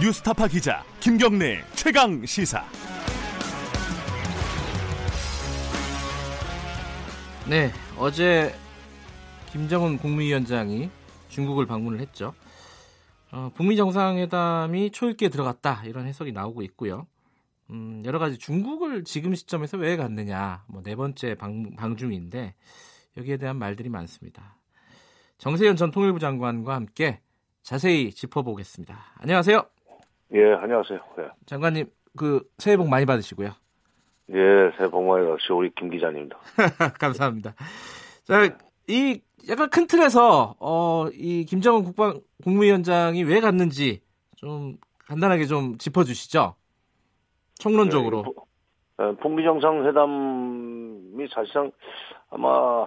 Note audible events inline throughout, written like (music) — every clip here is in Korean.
뉴스타파 기자 김경래 최강 시사. 네, 어제 김정은 국무위원장이 중국을 방문을 했죠. 어, 북미 정상회담이 초읽기에 들어갔다 이런 해석이 나오고 있고요. 음, 여러 가지 중국을 지금 시점에서 왜 갔느냐, 뭐 네 번째 방, 방중인데 여기에 대한 말들이 많습니다. 정세현 전 통일부 장관과 함께 자세히 짚어보겠습니다. 안녕하세요. 예, 안녕하세요. 예. 장관님, 그 새해 복 많이 받으시고요. 예, 새해 복 많이 받으시고 우리 김 기자님도. (laughs) 감사합니다. 자, 이 약간 큰 틀에서 어, 이 김정은 국방 국무위원장이 왜 갔는지 좀 간단하게 좀 짚어주시죠. 총론적으로. 네, 북미 정상회담이 사실상 아마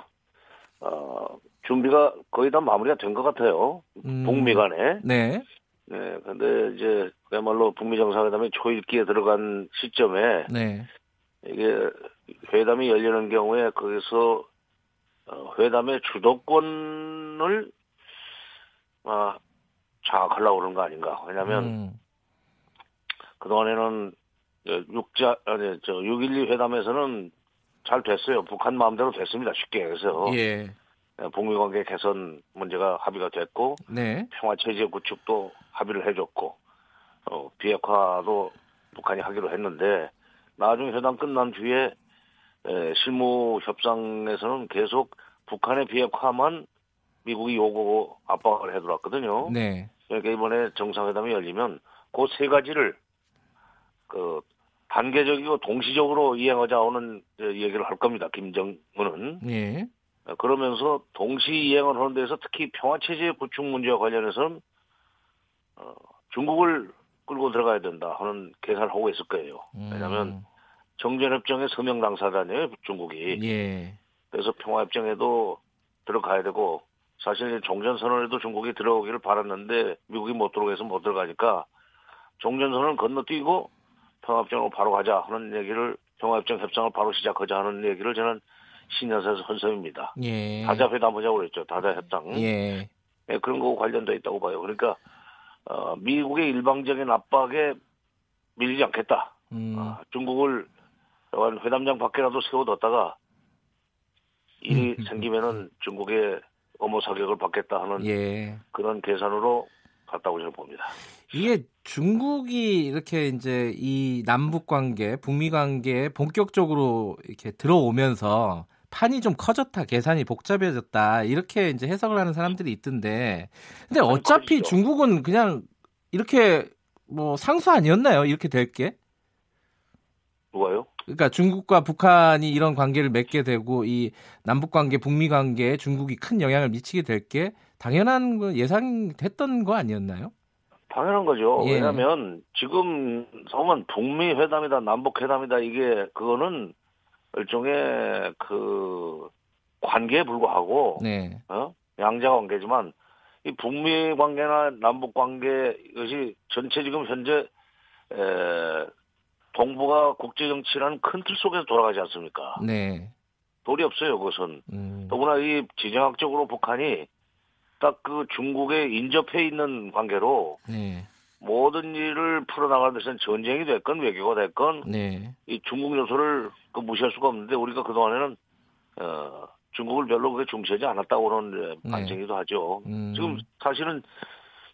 어, 준비가 거의 다 마무리가 된 것 같아요. 음, 북미 간에. 네. 네, 근데 이제 그야말로 북미 정상회담이 초읽기에 들어간 시점에 네. 이게 회담이 열리는 경우에 거기서 어, 회담의 주도권을 아, 장악하려고 그러는 거 아닌가. 왜냐하면 음, 그동안에는 육자 아니 저 6.12 회담에서는 잘 됐어요. 북한 마음대로 됐습니다. 쉽게 해서 예. 북미 관계 개선 문제가 합의가 됐고 네. 평화 체제 구축도 합의를 해줬고 어, 비핵화도 북한이 하기로 했는데 나중에 회담 끝난 뒤에 에, 실무 협상에서는 계속 북한의 비핵화만 미국이 요구고 압박을 해들었거든요. 네. 그러니까 이번에 정상회담이 열리면 그 세 가지를 그 단계적이고 동시적으로 이행하자 하는 얘기를 할 겁니다. 김정은은 예. 그러면서 동시 이행을 하는 데서 특히 평화 체제 구축 문제와 관련해서는 어, 중국을 끌고 들어가야 된다 하는 계산을 하고 있을 거예요. 왜냐하면 음, 정전협정의 서명 당사자네요, 중국이. 예. 그래서 평화협정에도 들어가야 되고 사실 종전선언에도 중국이 들어오기를 바랐는데 미국이 못 들어오게 해서 못 들어가니까 종전선언을 건너뛰고 평화협정으로 바로 가자 하는 얘기를 평화협정 협상을 바로 시작하자 하는 얘기를 저는 신년사에서 헌셈입니다. 예. 다자회담 하자고 그랬죠. 다자협상. 예. 예, 그런 거 관련돼 있다고 봐요. 그러니까 어, 미국의 일방적인 압박에 밀리지 않겠다. 음, 아, 중국을 회담장 밖에라도 세워뒀다가 일이 음. 생기면은 중국의 어머 사격을 받겠다 하는 예. 그런 계산으로 갔다고 저는 봅니다. 이게 중국이 이렇게 이제 이 남북 관계, 북미 관계에 본격적으로 이렇게 들어오면서 판이 좀 커졌다, 계산이 복잡해졌다 이렇게 이제 해석을 하는 사람들이 있던데, 근데 어차피. 중국은 그냥 이렇게 뭐 상수 아니었나요? 이렇게 될 게? 누가요? 그러니까 중국과 북한이 이런 관계를 맺게 되고 이 남북 관계, 북미 관계에 중국이 큰 영향을 미치게 될 게 당연한 거 예상됐던 거 아니었나요? 당연한 거죠. 예. 왜냐하면 지금 보면 북미 회담이다, 남북 회담이다 이게 그거는 일종의 그 관계에 불과하고 네. 어? 양자 관계지만 이 북미 관계나 남북 관계 이것이 전체 지금 현재 에, 동북아 국제 정치라는 큰 틀 속에서 돌아가지 않습니까? 네. 돌이 없어요, 그것은. 음. 더구나 이 지정학적으로 북한이 딱 그 중국에 인접해 있는 관계로 네. 모든 일을 풀어나가는 데서는 전쟁이 됐건 외교가 됐건 네. 이 중국 요소를 그 무시할 수가 없는데 우리가 그동안에는 어, 중국을 별로 그렇게 중시하지 않았다고 그런 네. 반증이기도 하죠. 음. 지금 사실은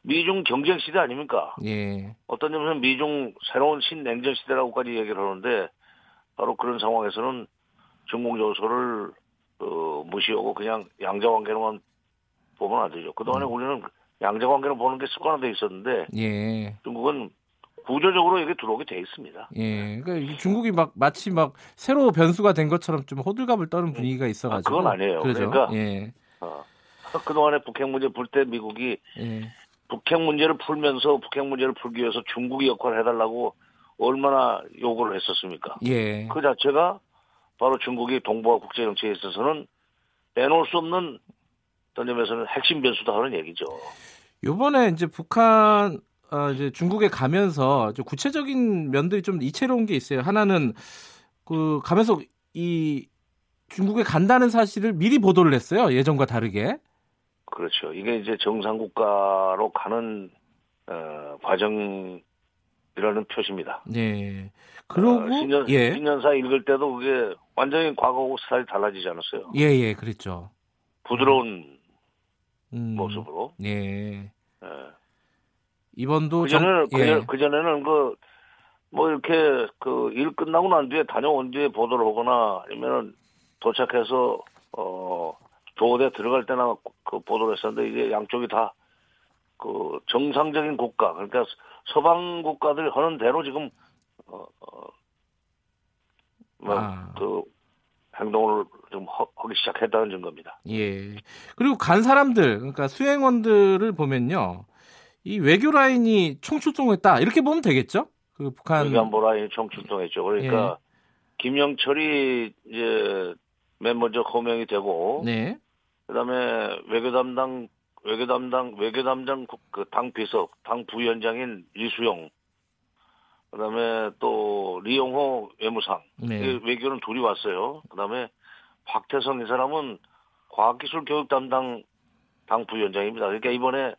미중 경쟁 시대 아닙니까? 예. 어떤 점에서는 미중 새로운 신냉전 시대라고까지 얘기를 하는데 바로 그런 상황에서는 중국 요소를 어, 무시하고 그냥 양자 관계로만 보면 안 되죠. 그동안에 음. 우리는 양자 관계로 보는 게 습관화돼 있었는데 예. 중국은 구조적으로 이게 들어오게 돼 있습니다. 예. 그러니까 이 중국이 막 마치 막 새로 변수가 된 것처럼 좀 호들갑을 떠는 분위기가 있어 가지고. 아, 그건 아니에요. 그러죠. 그러니까 예. 어. 그동안에 북핵 문제 풀 때 미국이 예. 북핵 문제를 풀면서 북핵 문제를 풀기 위해서 중국이 역할을 해달라고 얼마나 요구를 했었습니까? 예. 그 자체가 바로 중국이 동북아 국제 정치에 있어서는 빼놓을 수 없는 어떤 점에서는 핵심 변수다 하는 얘기죠. 요번에 이제 북한 어, 이제 중국에 가면서 좀 구체적인 면들이 좀 이채로운 게 있어요. 하나는 그 가면서 이 중국에 간다는 사실을 미리 보도를 했어요. 예전과 다르게. 그렇죠. 이게 이제 정상 국가로 가는 어, 과정에 이라는 표시입니다. 네. 그러고 어, 신년, 예. 신년사 읽을 때도 그게 완전히 과거하고 스타일이 달라지지 않았어요. 예, 예, 그랬죠. 부드러운 음, 모습으로. 예. 예. 이번도 그전에는 정- 예. 그, 전에는 그 뭐 이렇게 그 일 끝나고 난 뒤에 다녀온 뒤에 보도를 하거나 아니면은 도착해서 어 조대 들어갈 때나 그 보도를 했었는데 이게 양쪽이 다 그 정상적인 국가 그러니까 서방 국가들이 하는 대로 지금 어, 어, 뭐, 아. 그 행동을 좀 하- 하기 시작했다는 증거입니다. 예. 그리고 간 사람들, 그러니까 수행원들을 보면요. 이 외교 라인이 총출동했다. 이렇게 보면 되겠죠? 그 북한 외교안보 라인이 총출동했죠. 그러니까 예. 김영철이 이제 맨 먼저 호명이 되고 네. 그다음에 외교 담당 외교 담당 외교 담당 그 당 비서 당 부위원장인 이수영 그다음에 또 리용호 외무상 네. 이 외교는 둘이 왔어요. 그다음에 박태성 이 사람은 과학기술 교육 담당 당 부위원장입니다. 그러니까 이번에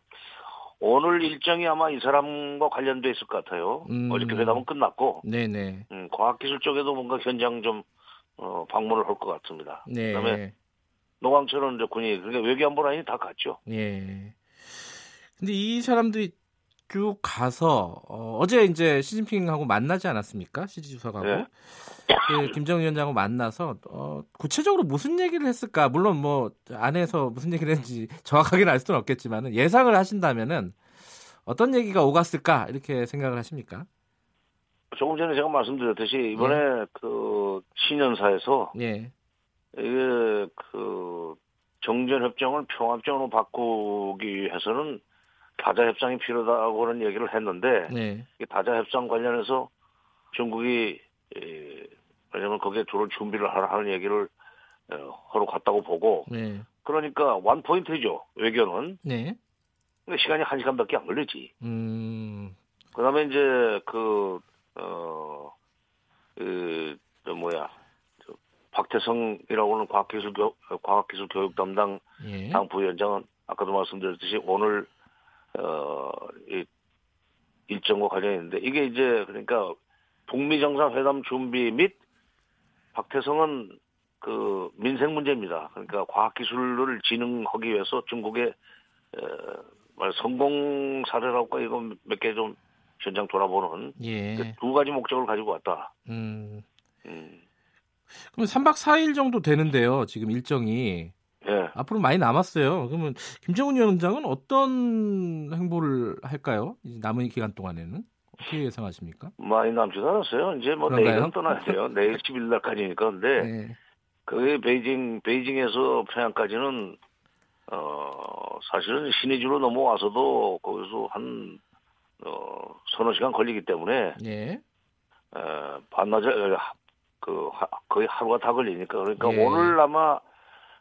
오늘 일정이 아마 이 사람과 관련돼 있을 것 같아요. 음. 어저께 회담은 끝났고 네, 네. 음, 과학기술 쪽에도 뭔가 현장 좀 어, 방문을 할 것 같습니다. 네. 그다음에 노광철은 이제 군이 그러니까 외교안보 라인이 다 갔죠. 예. 근데 이 사람들이 쭉 가서 어, 제 이제 시진핑하고 만나지 않았습니까? 시지 주석하고 네. 그 김정은 위원장하고 만나서 어, 구체적으로 무슨 얘기를 했을까? 물론 뭐 안에서 무슨 얘기를 했는지 정확하게는 알 수는 없겠지만 예상을 하신다면은 어떤 얘기가 오갔을까 이렇게 생각을 하십니까? 조금 전에 제가 말씀드렸듯이 이번에 그 신년사에서 예, 이게 그 정전 협정을 평화협정으로 바꾸기 위해서는 다자 협상이 필요하다고 하는 얘기를 했는데 네, 이 다자 협상 관련해서 중국이 에, 왜냐면 거기에 들어올 준비를 하라 하는 얘기를 어, 하러 갔다고 보고 네, 그러니까 원 포인트죠 외교는. 네, 근데 시간이 한 시간밖에 안 걸리지. 음, 그다음에 이제 그 어, 그, 저 뭐야, 저 박태성이라고 하는 과학기술 교, 과학기술 교육 담당 예, 당 부위원장은 아까도 말씀드렸듯이 오늘 어, 이 일정과 관련이 있는데 이게 이제 그러니까 북미 정상회담 준비 및 박태성은 그 민생 문제입니다. 그러니까 과학기술을 진흥하기 위해서 중국의 어, 말 성공 사례라고 이거 몇개 좀 현장 돌아보는 예, 그 두 가지 목적을 가지고 왔다. 음. 음, 그럼 3박 4일 정도 되는데요. 지금 일정이 예. 앞으로 많이 남았어요. 그러면 김정은 위원장은 어떤 행보를 할까요? 이제 남은 기간 동안에는 어떻게 예상하십니까? 많이 남지도 않았어요. 이제 뭐 그런가요? 내일은 떠나야 돼요. (laughs) 내일 10일 날까지니까. 근데 네. 그게 베이징, 베이징에서 평양까지는, 어, 사실은 신의주로 넘어와서도 거기서 한, 어, 서너 시간 걸리기 때문에, 예. 어, 반나절, 하- 그, 하- 거의 하루가 다 걸리니까. 그러니까 예. 오늘 아마,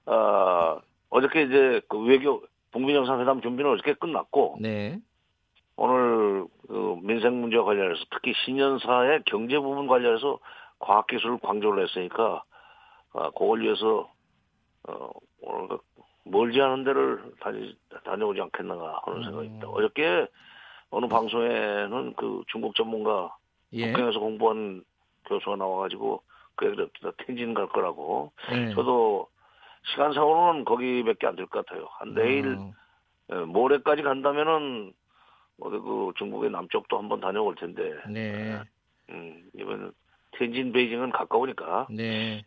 어, 어저께 이제 그 외교, 북미 정상회담 준비는 어저께 끝났고, 네. 오늘 그 민생 문제와 관련해서 특히 신년사의 경제 부분 관련해서 과학기술을 강조를 했으니까 아, 그걸 위해서 어, 오늘 그 멀지 않은 데를 다니, 다녀오지 않겠는가 하는 생각입니다. 어저께 어느 방송에는 그 중국 전문가 예. 북경에서 공부한 교수가 나와가지고 그 얘기를 텐진 갈 거라고 네. 저도 시간상으로는 거기밖에 안 될 것 같아요. 한 내일 어, 예, 모레까지 간다면은 어디 그 중국의 남쪽도 한번 다녀올 텐데 네. 음, 이번 텐진 베이징은 가까우니까 네.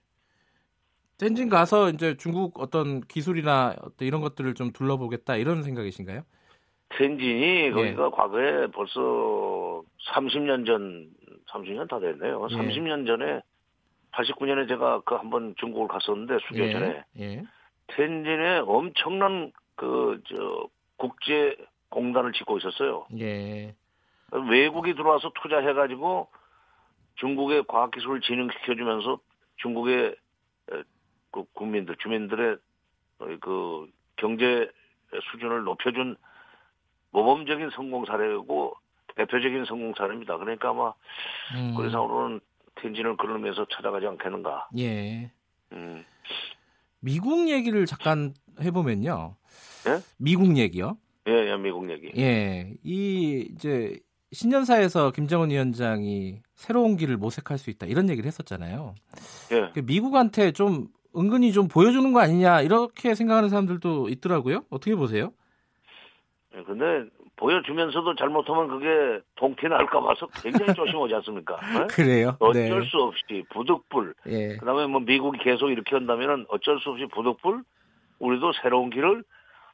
텐진 가서 이제 중국 어떤 기술이나 어떤 이런 것들을 좀 둘러보겠다 이런 생각이신가요? 텐진이 거기가 과거에 벌써 30년 전 30년 다 됐네요. 예. 30년 전에 89년에 제가 그 한번 중국을 갔었는데 수교 전에 예. 텐진에 엄청난 그 저 국제 공단을 짓고 있었어요. 예. 외국이 들어와서 투자해가지고 중국의 과학기술을 진흥시켜주면서 중국의 에, 그 국민들, 주민들의 어, 그 경제 수준을 높여준 모범적인 성공 사례고 대표적인 성공 사례입니다. 그러니까 아마 음, 그래서로는 텐진을 그러면서 찾아가지 않겠는가. 예. 음. 미국 얘기를 잠깐 해보면요. 예? 미국 얘기요. 예, 예, 미국 얘기. 예. 이 이제 신년사에서 김정은 위원장이 새로운 길을 모색할 수 있다 이런 얘기를 했었잖아요. 예. 그 미국한테 좀 은근히 좀 보여주는 거 아니냐 이렇게 생각하는 사람들도 있더라고요. 어떻게 보세요? 예, 근데 보여주면서도 잘못하면 그게 동티 날까 봐서 굉장히 조심하지 않습니까? (laughs) 네? 그래요. 어쩔 수 없이 부득불. 예. 그다음에 뭐 미국이 계속 이렇게 한다면은 어쩔 수 없이 부득불 우리도 새로운 길을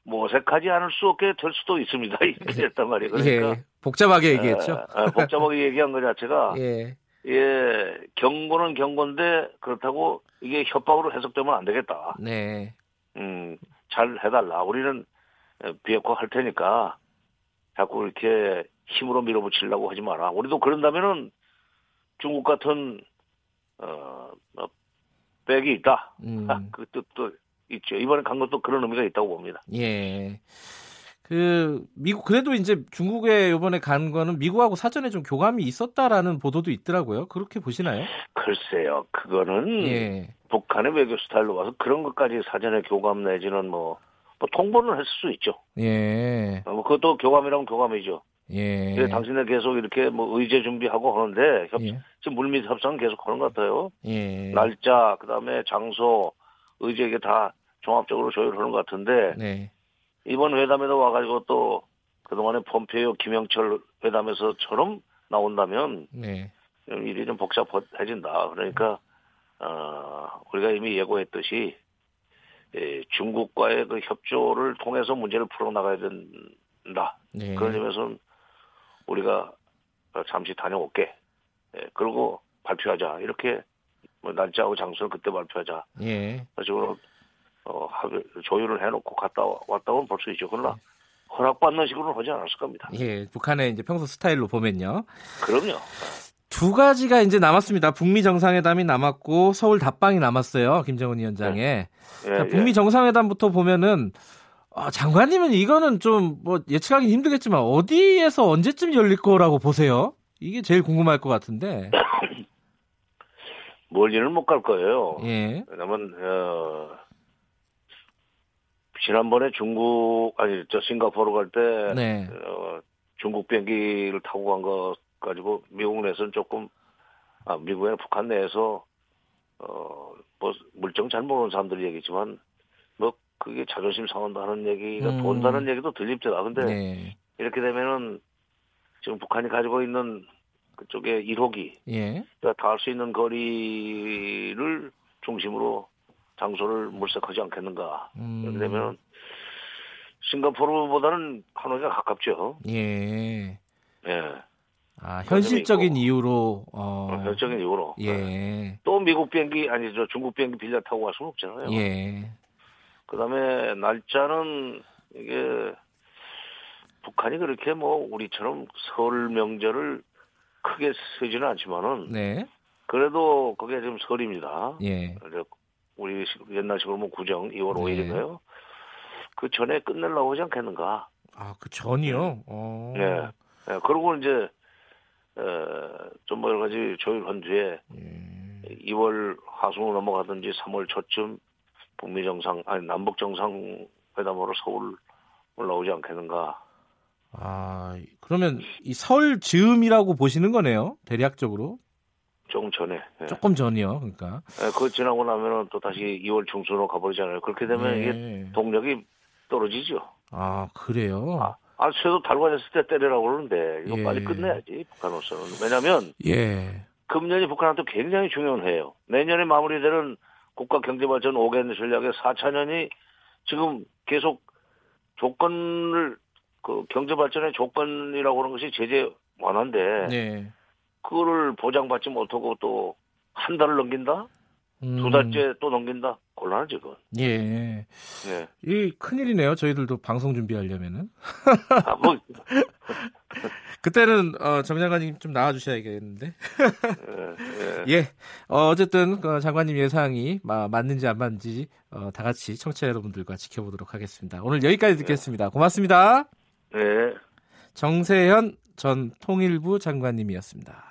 모색하지 않을 수 없게 될 수도 있습니다. (laughs) 이렇게 됐단 말이에요. 그러니까 예. 복잡하게 얘기했죠. 에, 에, 복잡하게 얘기한 것 자체가 (laughs) 예. 예 경고는 경고인데 그렇다고 이게 협박으로 해석되면 안 되겠다. 네. 음, 잘 해달라. 우리는 비핵화 할 테니까 자꾸 이렇게 힘으로 밀어붙이려고 하지 마라. 우리도 그런다면은 중국 같은 어, 어 백이 있다. 음. (laughs) 그 뜻도 있죠. 이번에 간 것도 그런 의미가 있다고 봅니다. 예. 그 미국 그래도 이제 중국에 이번에 간 거는 미국하고 사전에 좀 교감이 있었다라는 보도도 있더라고요. 그렇게 보시나요? 글쎄요, 그거는 예. 북한의 외교 스타일로 와서 그런 것까지 사전에 교감 내지는 뭐, 뭐 통보는 했을 수 있죠. 예. 어, 뭐 그것도 교감이라면 교감이죠. 예. 근데 당신들 계속 이렇게 뭐 의제 준비하고 하는데 협, 예. 지금 물밑 협상 계속 하는 것 같아요. 예. 날짜, 그다음에 장소, 의제 이게 다 종합적으로 조율하는 것 같은데 네. 이번 회담에도 와가지고 또 그동안에 폼페이오 김영철 회담에서처럼 나온다면 네. 좀 일이 좀 복잡해진다. 그러니까 어, 우리가 이미 예고했듯이 예, 중국과의 그 협조를 통해서 문제를 풀어나가야 된다. 네. 그런 점에서는 우리가 잠시 다녀올게. 예, 그리고 발표하자. 이렇게 뭐 날짜하고 장소를 그때 발표하자. 예. 식으로 어, 조율을 해놓고 갔다 와- 왔다고는 볼수 있죠. 그러나 허락받는 식으로는 하지 않았을 겁니다. 예. 북한의 이제 평소 스타일로 보면요. 그럼요. 두 가지가 이제 남았습니다. 북미 정상회담이 남았고 서울 답방이 남았어요. 김정은 위원장의. 예, 자, 예. 북미 정상회담부터 보면은 아, 장관님은 이거는 좀 뭐 예측하기 힘들겠지만 어디에서 언제쯤 열릴 거라고 보세요? 이게 제일 궁금할 것 같은데. (coughs) 멀리는 못 갈 거예요. 예. 왜냐면 어, 지난번에 중국 아니 저 싱가포르 갈때 네. 어, 중국 비행기를 타고 간 거 가지고 미국 내에서는 조금 아 미국이나 북한 내에서 어 뭐 물정 잘 모르는 사람들이 얘기지만 뭐 그게 자존심 상한다는 얘기가 음. 돈다는 얘기도 들립니다. 근데 네. 이렇게 되면은 지금 북한이 가지고 있는 그쪽에 1호기 예. 닿을 수 있는 거리를 중심으로 장소를 물색하지 않겠는가. 음. 이렇게 되면 싱가포르보다는 하노이가 가깝죠. 예. 예. 아, 현실적인. 이유로 어. 결정인 이유로. 예. 또 미국 비행기 아니 저 중국 비행기 빌려 타고 갈 수는 없잖아요. 예. 그다음에 날짜는 이게 북한이 그렇게 뭐 우리처럼 설 명절을 크게 세지는 않지만은 네. 그래도 그게 지금 설입니다. 예. 우리 식- 옛날식으로 뭐 구정 2월 네. 5일인가요? 그 전에 끝내려고 하지 않겠는가? 아, 그 전이요? 어. 예. 예, 그리고 이제 좀뭐 여러 가지 조율한 뒤에 예. 2월 하순으로 넘어가든지 3월 초쯤 북미 정상 아니 남북 정상 회담으로 서울 올라오지 않겠는가? 아, 그러면 이 설 즈음이라고 보시는 거네요. 대략적으로. 조금 전에. 예. 조금 전이요. 그러니까. 예, 그거 지나고 나면은 또 다시 2월 중순으로 가버리잖아요. 그렇게 되면 이게 예. 동력이 떨어지죠. 아, 그래요? 아, 아, 쇠도 달관했을 때 때리라고 그러는데 이거 예. 빨리 끝내야지 북한으로서는. 왜냐하면 예. 금년이 북한한테 굉장히 중요한 해예요. 내년에 마무리되는 국가 경제발전 5개년 전략의 4차년이 지금 계속 조건을 그 경제발전의 조건이라고 하는 것이 제재 완화인데 네. 그거를 보장받지 못하고 또 한 달을 넘긴다? 음, 두 달째 또 넘긴다? 곤란하지 그건. 예. 예. 이 큰일이네요. 저희들도 방송 준비하려면은. 아, 뭐, (laughs) 그때는 어, 정 장관님 좀 나와 주셔야겠는데. 예, 예. 예. 어, 어쨌든 그 장관님 예상이 마- 맞는지 안 맞는지 어, 다 같이 청취자 여러분들과 지켜보도록 하겠습니다. 오늘 여기까지 듣겠습니다. 고맙습니다. 예. 정세현 전 통일부 장관님이었습니다.